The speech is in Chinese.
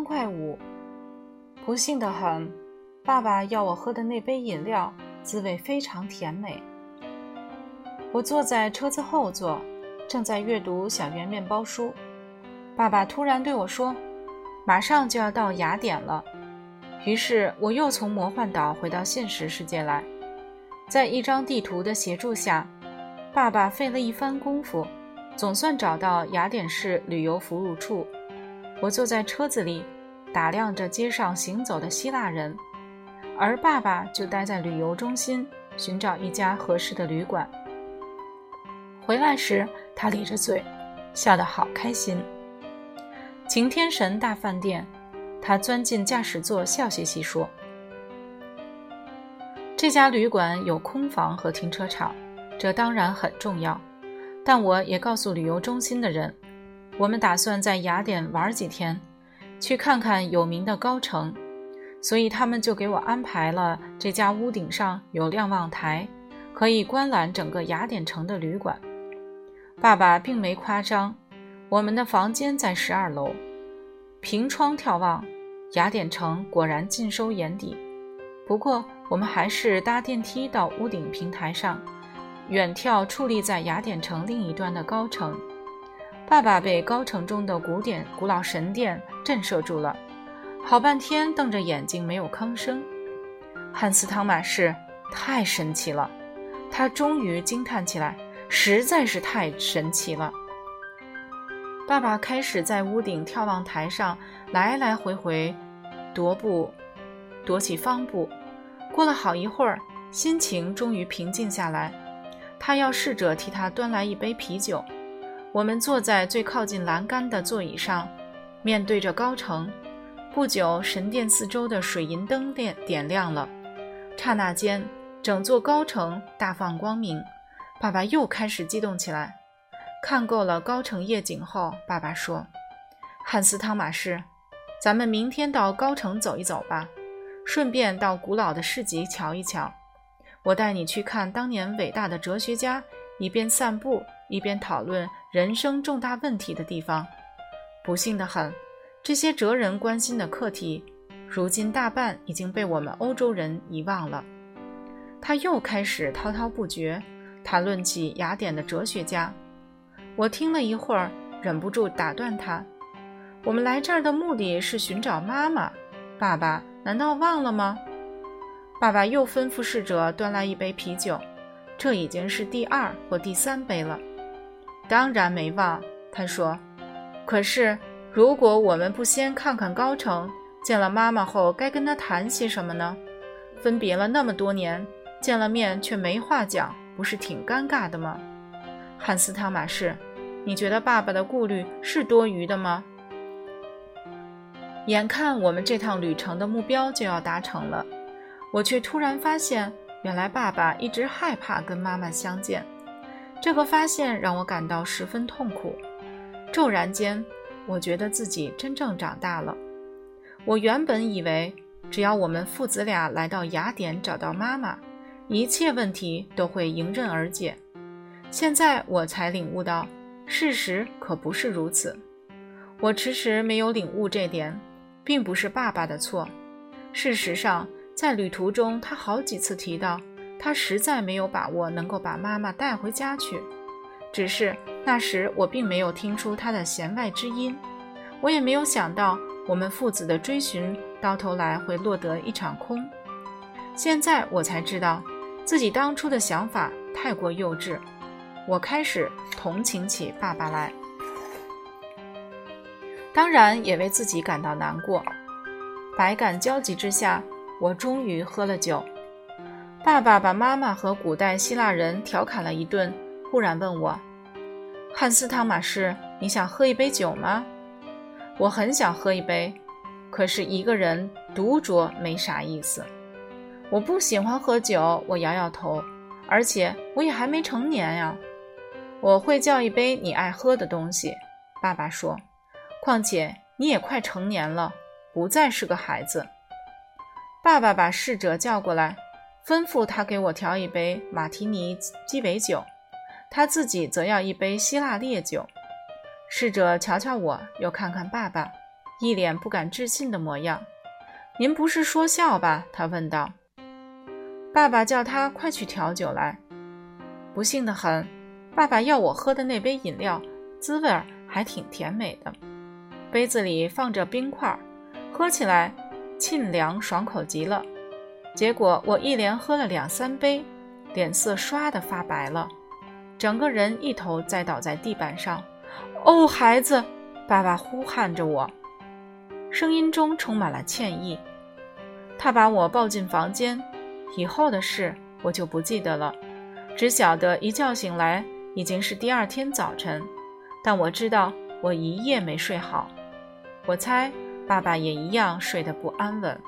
欢快舞。不幸的很，爸爸要我喝的那杯饮料滋味非常甜美。我坐在车子后座，正在阅读小圆面包书。爸爸突然对我说：“马上就要到雅典了。”于是我又从魔幻岛回到现实世界来。在一张地图的协助下，爸爸费了一番功夫，总算找到雅典市旅游服务处。我坐在车子里，打量着街上行走的希腊人，而爸爸就待在旅游中心，寻找一家合适的旅馆。回来时，他咧着嘴，笑得好开心。晴天神大饭店，他钻进驾驶座，笑嘻嘻说：“这家旅馆有空房和停车场，这当然很重要。但我也告诉旅游中心的人，我们打算在雅典玩几天，去看看有名的高城，所以他们就给我安排了这家屋顶上有瞭望台，可以观览整个雅典城的旅馆。”爸爸并没夸张，我们的房间在十二楼，凭窗眺望，雅典城果然尽收眼底。不过，我们还是搭电梯到屋顶平台上，远眺矗立在雅典城另一端的高城。爸爸被高城中的古典古老神殿震慑住了，好半天瞪着眼睛没有吭声。汉斯·汤马士太神奇了，他终于惊叹起来。实在是太神奇了。爸爸开始在屋顶眺望台上来来回回踱步，踱起方步。过了好一会儿，心情终于平静下来。他要侍者替他端来一杯啤酒。我们坐在最靠近栏杆的座椅上，面对着高城。不久，神殿四周的水银灯点点亮了，刹那间，整座高城大放光明。爸爸又开始激动起来。看够了高城夜景后，爸爸说：“汉斯·汤马士，咱们明天到高城走一走吧，顺便到古老的市集瞧一瞧。我带你去看当年伟大的哲学家一边散步一边讨论人生重大问题的地方。不幸的很，这些哲人关心的课题，如今大半已经被我们欧洲人遗忘了。”他又开始滔滔不绝。谈论起雅典的哲学家，我听了一会儿，忍不住打断他：“我们来这儿的目的是寻找妈妈，爸爸难道忘了吗？”爸爸又吩咐侍者端来一杯啤酒，这已经是第二或第三杯了。当然没忘，他说：“可是如果我们不先看看高城，见了妈妈后该跟她谈些什么呢？分别了那么多年，见了面却没话讲。”不是挺尴尬的吗，汉斯·汤马士？你觉得爸爸的顾虑是多余的吗？眼看我们这趟旅程的目标就要达成了，我却突然发现，原来爸爸一直害怕跟妈妈相见。这个发现让我感到十分痛苦。骤然间，我觉得自己真正长大了。我原本以为，只要我们父子俩来到雅典找到妈妈。一切问题都会迎刃而解。现在我才领悟到，事实可不是如此。我迟迟没有领悟这点，并不是爸爸的错。事实上，在旅途中，他好几次提到，他实在没有把握能够把妈妈带回家去。只是那时我并没有听出他的弦外之音，我也没有想到我们父子的追寻到头来会落得一场空。现在我才知道。自己当初的想法太过幼稚，我开始同情起爸爸来，当然也为自己感到难过。百感交集之下，我终于喝了酒。爸爸把妈妈和古代希腊人调侃了一顿，忽然问我：“汉斯·汤马士，你想喝一杯酒吗？”我很想喝一杯，可是一个人独酌没啥意思。我不喜欢喝酒，我摇摇头，而且我也还没成年呀。我会叫一杯你爱喝的东西，爸爸说。况且你也快成年了，不再是个孩子。爸爸把侍者叫过来，吩咐他给我调一杯马提尼鸡尾酒，他自己则要一杯希腊烈酒。侍者瞧瞧我，又看看爸爸，一脸不敢置信的模样。您不是说笑吧？他问道。爸爸叫他快去调酒来。不幸的很，爸爸要我喝的那杯饮料，滋味儿还挺甜美的，杯子里放着冰块，喝起来沁凉爽口极了。结果我一连喝了两三杯，脸色唰的发白了，整个人一头栽倒在地板上。哦，孩子，爸爸呼喊着我，声音中充满了歉意。他把我抱进房间，以后的事我就不记得了，只晓得一觉醒来已经是第二天早晨。但我知道我一夜没睡好，我猜爸爸也一样睡得不安稳。